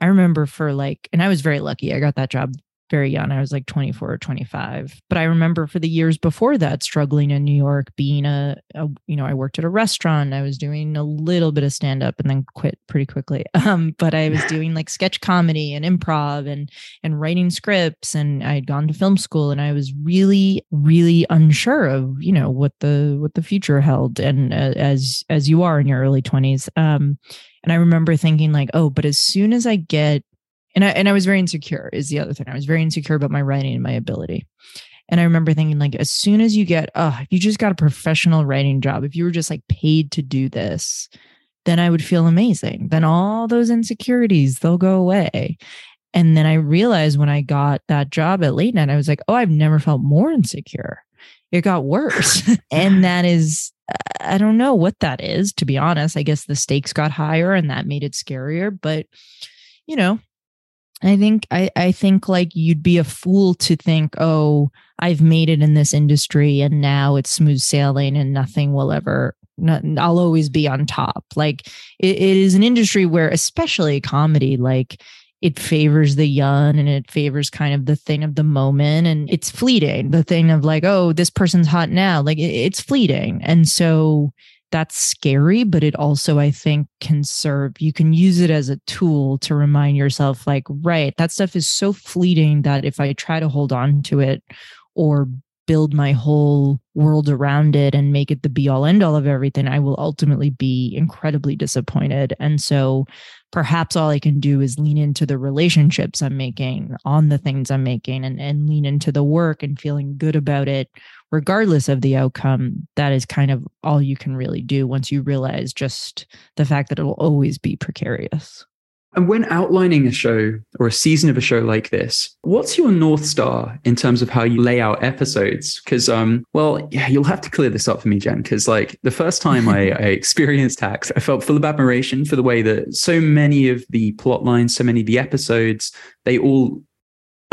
I remember for like, and I was very lucky. I got that job very young. I was like 24 or 25. But I remember for the years before that, struggling in New York, being a, a you know, I worked at a restaurant. I was doing a little bit of stand up and then quit pretty quickly. Um, but I was doing like sketch comedy and improv and and writing scripts. And I had gone to film school and I was really, really unsure of, you know, what the what the future held. And uh, as as you are in your early 20s. Um, and I remember thinking like, oh, but as soon as I get and I and I was very insecure is the other thing. I was very insecure about my writing and my ability. And I remember thinking like as soon as you get, oh, you just got a professional writing job, if you were just like paid to do this, then I would feel amazing. Then all those insecurities, they'll go away. And then I realized when I got that job at late night, I was like, oh, I've never felt more insecure. It got worse. and that is I don't know what that is, to be honest. I guess the stakes got higher and that made it scarier. But, you know, I think I, I think like you'd be a fool to think, oh, I've made it in this industry and now it's smooth sailing and nothing will ever not, I'll always be on top. Like it, it is an industry where, especially comedy, like it favors the young and it favors kind of the thing of the moment. And it's fleeting the thing of like oh this person's hot now. Like it's fleeting. And so that's scary but it also i think can serve you can use it as a tool to remind yourself like right that stuff is so fleeting that if i try to hold on to it or build my whole world around it and make it the be all end all of everything, I will ultimately be incredibly disappointed. And so perhaps all I can do is lean into the relationships I'm making on the things I'm making and, and lean into the work and feeling good about it, regardless of the outcome. That is kind of all you can really do once you realize just the fact that it will always be precarious. And when outlining a show or a season of a show like this, what's your North Star in terms of how you lay out episodes? Because, um, well, yeah, you'll have to clear this up for me, Jen, because like the first time I, I experienced Hacks, I felt full of admiration for the way that so many of the plot lines, so many of the episodes, they all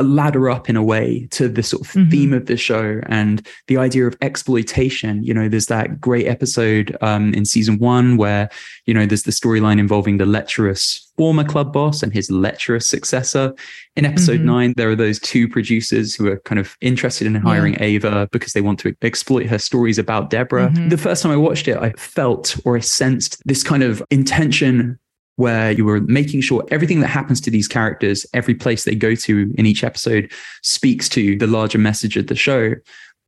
ladder up in a way to the sort of mm-hmm. theme of the show and the idea of exploitation. You know, there's that great episode um, in season one where, you know, there's the storyline involving the lecherous former club boss and his lecherous successor. In episode mm-hmm. nine, there are those two producers who are kind of interested in hiring yeah. Ava because they want to exploit her stories about Deborah. Mm-hmm. The first time I watched it, I felt or I sensed this kind of intention where you were making sure everything that happens to these characters, every place they go to in each episode speaks to the larger message of the show.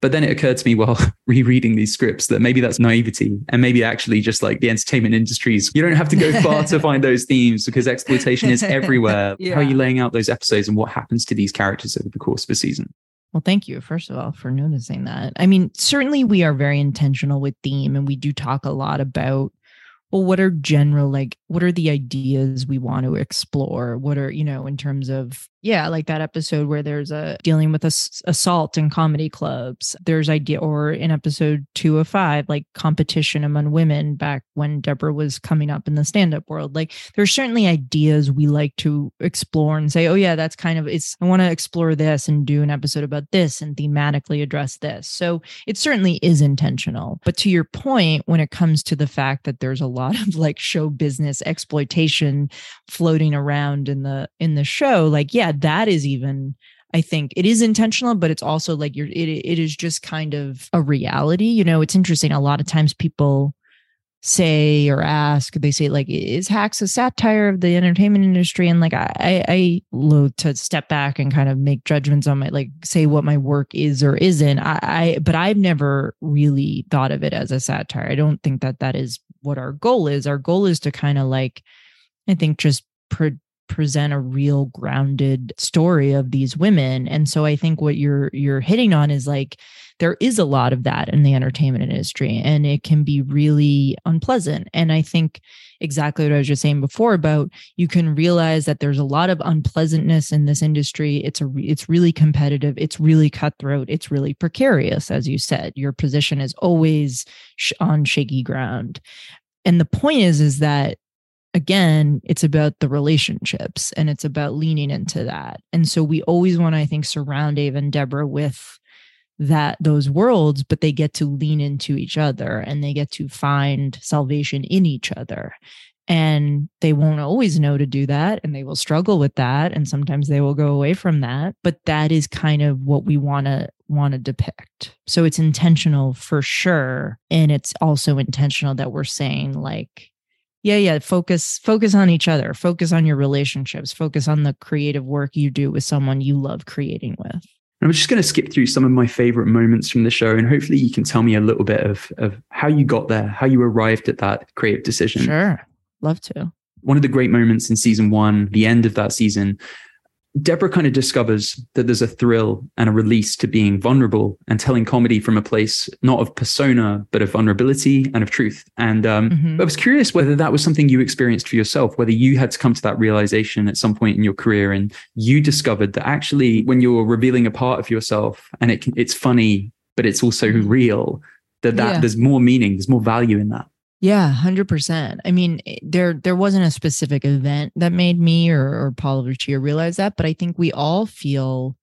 But then it occurred to me while rereading these scripts that maybe that's naivety and maybe actually just like the entertainment industries, you don't have to go far to find those themes because exploitation is everywhere. yeah. How are you laying out those episodes and what happens to these characters over the course of a season? Well, thank you, first of all, for noticing that. I mean, certainly we are very intentional with theme and we do talk a lot about well what are general like what are the ideas we want to explore? What are you know in terms of yeah like that episode where there's a dealing with a, assault in comedy clubs. There's idea or in episode two of five like competition among women back when deborah was coming up in the stand-up world. Like there's certainly ideas we like to explore and say oh yeah that's kind of it's i want to explore this and do an episode about this and thematically address this. So it certainly is intentional. But to your point when it comes to the fact that there's a lot of like show business exploitation floating around in the in the show like yeah that is even I think it is intentional, but it's also like you're, it, it is just kind of a reality. You know, it's interesting. A lot of times people say or ask, they say like, is hacks a satire of the entertainment industry? And like, I, I loathe to step back and kind of make judgments on my, like say what my work is or isn't. I, I, but I've never really thought of it as a satire. I don't think that that is what our goal is. Our goal is to kind of like, I think just pro- present a real grounded story of these women. And so i think what you're you're hitting on is like there is a lot of that in the entertainment industry and it can be really unpleasant. And i think exactly what i was just saying before about you can realize that there's a lot of unpleasantness in this industry. It's a it's really competitive. It's really cutthroat. It's really precarious as you said. Your position is always on shaky ground. And the point is is that again, it's about the relationships and it's about leaning into that. And so we always want to, I think, surround Ava and Deborah with that those worlds, but they get to lean into each other and they get to find salvation in each other. And they won't always know to do that and they will struggle with that. And sometimes they will go away from that. But that is kind of what we want to want to depict. So it's intentional for sure. And it's also intentional that we're saying like yeah yeah focus focus on each other focus on your relationships focus on the creative work you do with someone you love creating with I'm just going to skip through some of my favorite moments from the show, and hopefully you can tell me a little bit of, of how you got there, how you arrived at that creative decision. Sure. Love to. One of the great moments in season one, the end of that season, Deborah kind of discovers that there's a thrill and a release to being vulnerable and telling comedy from a place not of persona, but of vulnerability and of truth. And um, mm-hmm. I was curious whether that was something you experienced for yourself, whether you had to come to that realization at some point in your career and you discovered that actually, when you're revealing a part of yourself and it, it's funny, but it's also mm-hmm. real, that, that yeah. there's more meaning, there's more value in that. Yeah, hundred percent. I mean, eh, there there wasn't a specific event that made me or or Paul Lucia realize that, but I think we all feel,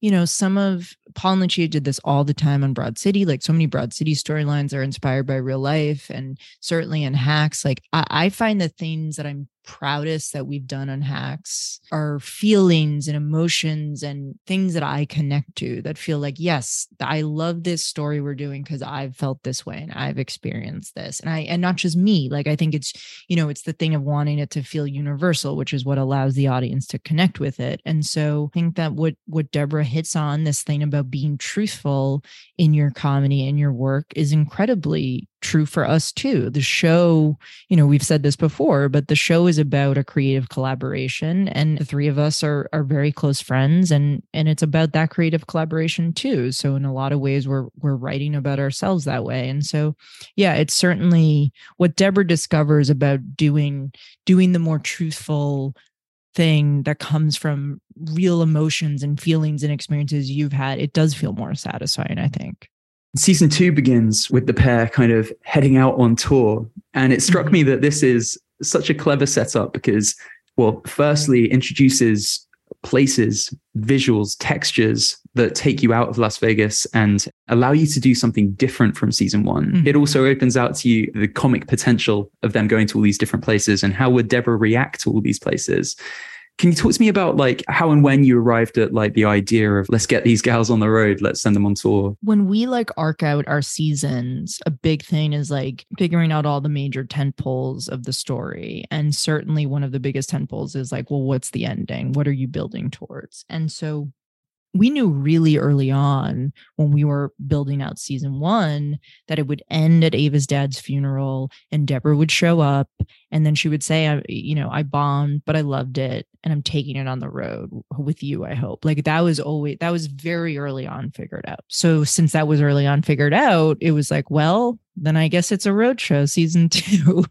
you know, some of Paul Lucia did this all the time on Broad City. Like so many Broad City storylines are inspired by real life, and certainly in Hacks, like I, I find the things that I'm proudest that we've done on hacks are feelings and emotions and things that I connect to that feel like, yes, I love this story we're doing because I've felt this way and I've experienced this. And I, and not just me, like I think it's, you know, it's the thing of wanting it to feel universal, which is what allows the audience to connect with it. And so I think that what, what Deborah hits on this thing about being truthful in your comedy and your work is incredibly true for us too. The show, you know, we've said this before, but the show is about a creative collaboration and the three of us are are very close friends and and it's about that creative collaboration too. So in a lot of ways we're we're writing about ourselves that way. And so yeah, it's certainly what Deborah discovers about doing doing the more truthful thing that comes from real emotions and feelings and experiences you've had, it does feel more satisfying, I think. Season two begins with the pair kind of heading out on tour. And it struck me that this is such a clever setup because, well, firstly, introduces places, visuals, textures that take you out of Las Vegas and allow you to do something different from season one. Mm-hmm. It also opens out to you the comic potential of them going to all these different places and how would Deborah react to all these places. Can you talk to me about like how and when you arrived at like the idea of let's get these gals on the road, let's send them on tour? When we like arc out our seasons, a big thing is like figuring out all the major tent poles of the story. And certainly one of the biggest tent poles is like, well, what's the ending? What are you building towards? And so we knew really early on when we were building out season one that it would end at Ava's dad's funeral and Deborah would show up and then she would say, I, you know, I bombed, but I loved it and I'm taking it on the road with you, I hope. Like that was always, that was very early on figured out. So since that was early on figured out, it was like, well, then I guess it's a road show season two.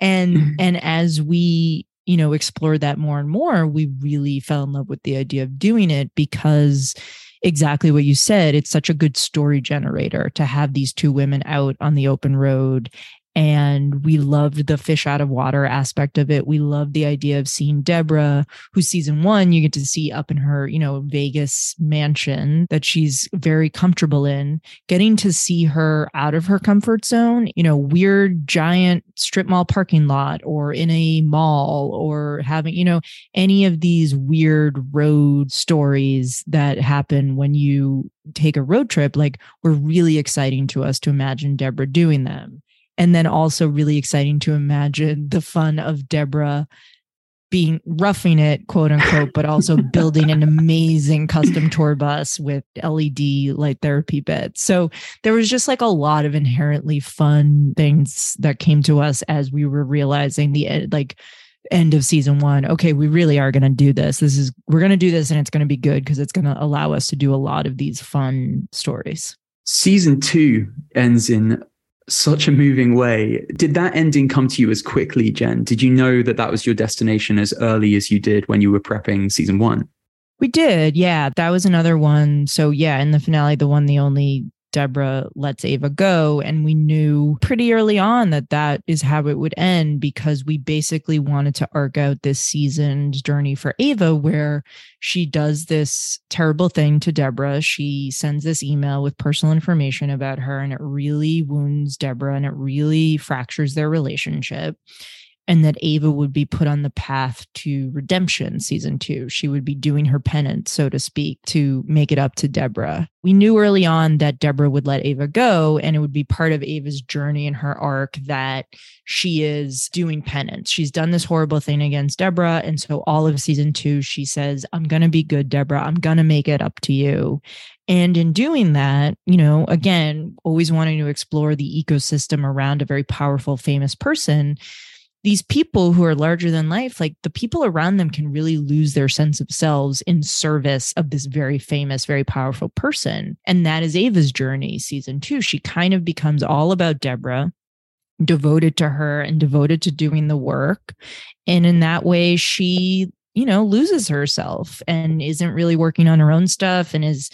and, and as we you know, explored that more and more, we really fell in love with the idea of doing it because exactly what you said, it's such a good story generator to have these two women out on the open road and we loved the fish out of water aspect of it. We loved the idea of seeing Deborah, who season one you get to see up in her, you know, Vegas mansion that she's very comfortable in, getting to see her out of her comfort zone, you know, weird giant strip mall parking lot or in a mall or having, you know, any of these weird road stories that happen when you take a road trip, like were really exciting to us to imagine Deborah doing them and then also really exciting to imagine the fun of Deborah being roughing it, quote unquote, but also building an amazing custom tour bus with LED light therapy beds. So there was just like a lot of inherently fun things that came to us as we were realizing the eh, like end of season one. Okay, we really are going to do this. This is, we're going to do this and it's going to be good because it's going to allow us to do a lot of these fun stories. Season two ends in such a moving way. Did that ending come to you as quickly, Jen? Did you know that that was your destination as early as you did when you were prepping season one? We did. Yeah. That was another one. So, yeah, in the finale, the one, the only Deborah lets Ava go. And we knew pretty early on that that is how it would end because we basically wanted to arc out this season's journey for Ava, where she does this terrible thing to Deborah. She sends this email with personal information about her, and it really wounds Deborah and it really fractures their relationship and that Ava would be put on the path to redemption season two. She would be doing her penance, so to speak, to make it up to Deborah. We knew early on that Deborah would let Ava go, and it would be part of Ava's journey and her arc that she is doing penance. She's done this horrible thing against Deborah. And so all of season two, she says, I'm going to be good, Deborah. I'm going to make it up to you. And in doing that, you know, again, always wanting to explore the ecosystem around a very powerful, famous person these people who are larger than life, like the people around them can really lose their sense of selves in service of this very famous, very powerful person. And that is Ava's journey, season two. She kind of becomes all about Deborah, devoted to her and devoted to doing the work. And in that way, she, you know, loses herself and isn't really working on her own stuff and is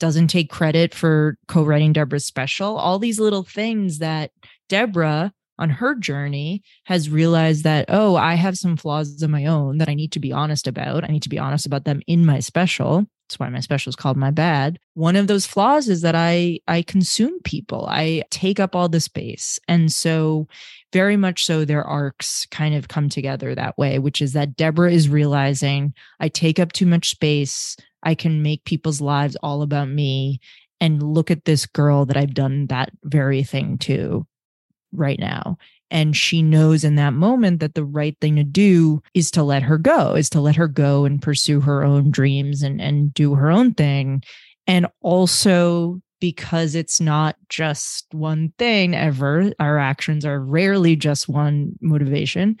doesn't take credit for co-writing Deborah's special. All these little things that Deborah on her journey has realized that oh i have some flaws of my own that i need to be honest about. I need to be honest about them in my special. That's why my special is called my bad. One of those flaws is that i i consume people. I take up all the space. And so very much so their arcs kind of come together that way which is that deborah is realizing i take up too much space. I can make people's lives all about me and look at this girl that I've done that very thing to right now. And she knows in that moment that the right thing to do is to let her go, is to let her go and pursue her own dreams and, and do her own thing. And also because it's not just one thing ever. Our actions are rarely just one motivation.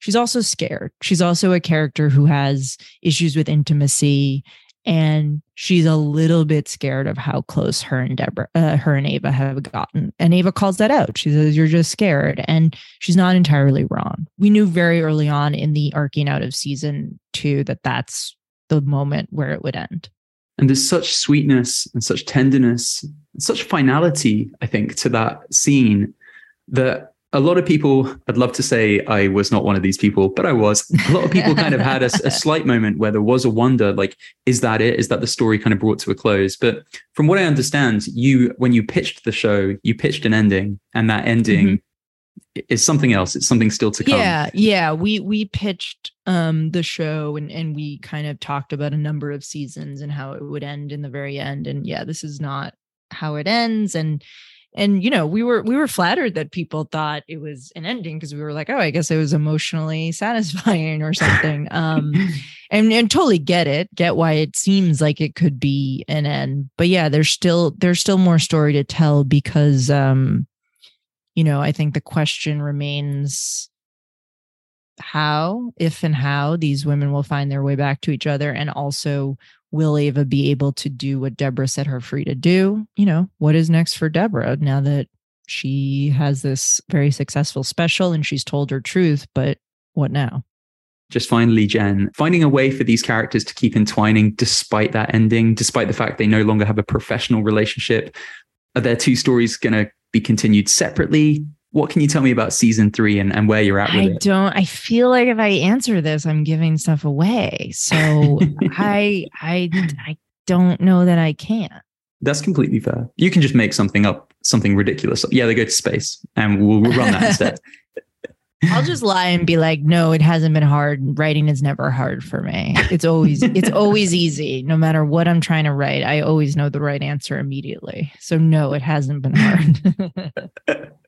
She's also scared. She's also a character who has issues with intimacy and she's a little bit scared of how close her and Deborah, uh, her and Ava have gotten. And Ava calls that out. She says, "You're just scared," and she's not entirely wrong. We knew very early on in the arcing out of season two that that's the moment where it would end. And there's such sweetness and such tenderness, and such finality, I think, to that scene that a lot of people, I'd love to say I was not one of these people, but I was. A lot of people kind of had a, a, slight moment where there was a wonder, like, is that it? Is that the story kind of brought to a close? But from what I understand, you, when you pitched the show, you pitched an ending, and that ending mm-hmm. is something else. It's something still to come. Yeah, yeah. We we pitched um the show, and and we kind of talked about a number of seasons and how it would end in the very end. And yeah, this is not how it ends, and and you know we were we were flattered that people thought it was an ending because we were like oh i guess it was emotionally satisfying or something. Um and and totally get it get why it seems like it could be an end. But yeah there's still there's still more story to tell because um you know i think the question remains how if and how these women will find their way back to each other and also will Ava be able to do what Deborah set her free to do? You know, what is next for Deborah now that she has this very successful special and she's told her truth, but what now? Just finally, Jen, finding a way for these characters to keep entwining despite that ending, despite the fact they no longer have a professional relationship. Are their two stories going to be continued separately? What can you tell me about season three and, and where you're at with I it? don't I feel like if I answer this, I'm giving stuff away. So I I I don't know that I can. That's completely fair. You can just make something up, something ridiculous. Yeah, they go to space and we'll, we'll run that instead. I'll just lie and be like, no, it hasn't been hard. Writing is never hard for me. It's always it's always easy. No matter what I'm trying to write, I always know the right answer immediately. So no, it hasn't been hard.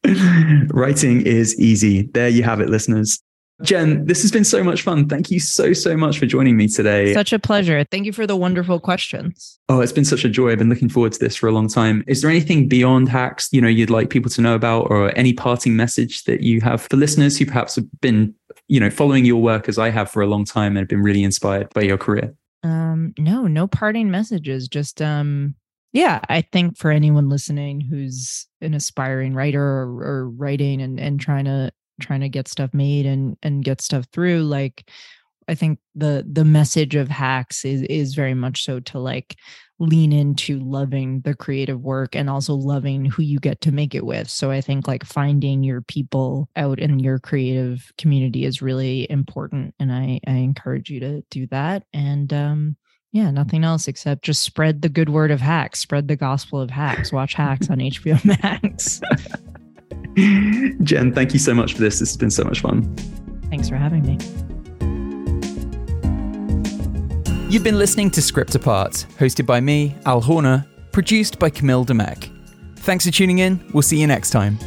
Writing is easy. There you have it, listeners. Jen, this has been so much fun. Thank you so, so much for joining me today. Such a pleasure. Thank you for the wonderful questions. Oh, it's been such a joy. I've been looking forward to this for a long time. Is there anything beyond hacks, you know, you'd like people to know about or any parting message that you have for listeners who perhaps have been, you know, following your work as I have for a long time and have been really inspired by your career? Um, no, no parting messages. Just um yeah, I think for anyone listening who's an aspiring writer or, or writing and, and trying to trying to get stuff made and and get stuff through like i think the the message of hacks is is very much so to like lean into loving the creative work and also loving who you get to make it with. So i think like finding your people out in your creative community is really important and i i encourage you to do that. And um yeah, nothing else except just spread the good word of hacks, spread the gospel of hacks, watch hacks on HBO Max. Jen, thank you so much for this. This has been so much fun. Thanks for having me. You've been listening to Script Apart, hosted by me, Al Horner, produced by Camille Demek. Thanks for tuning in. We'll see you next time.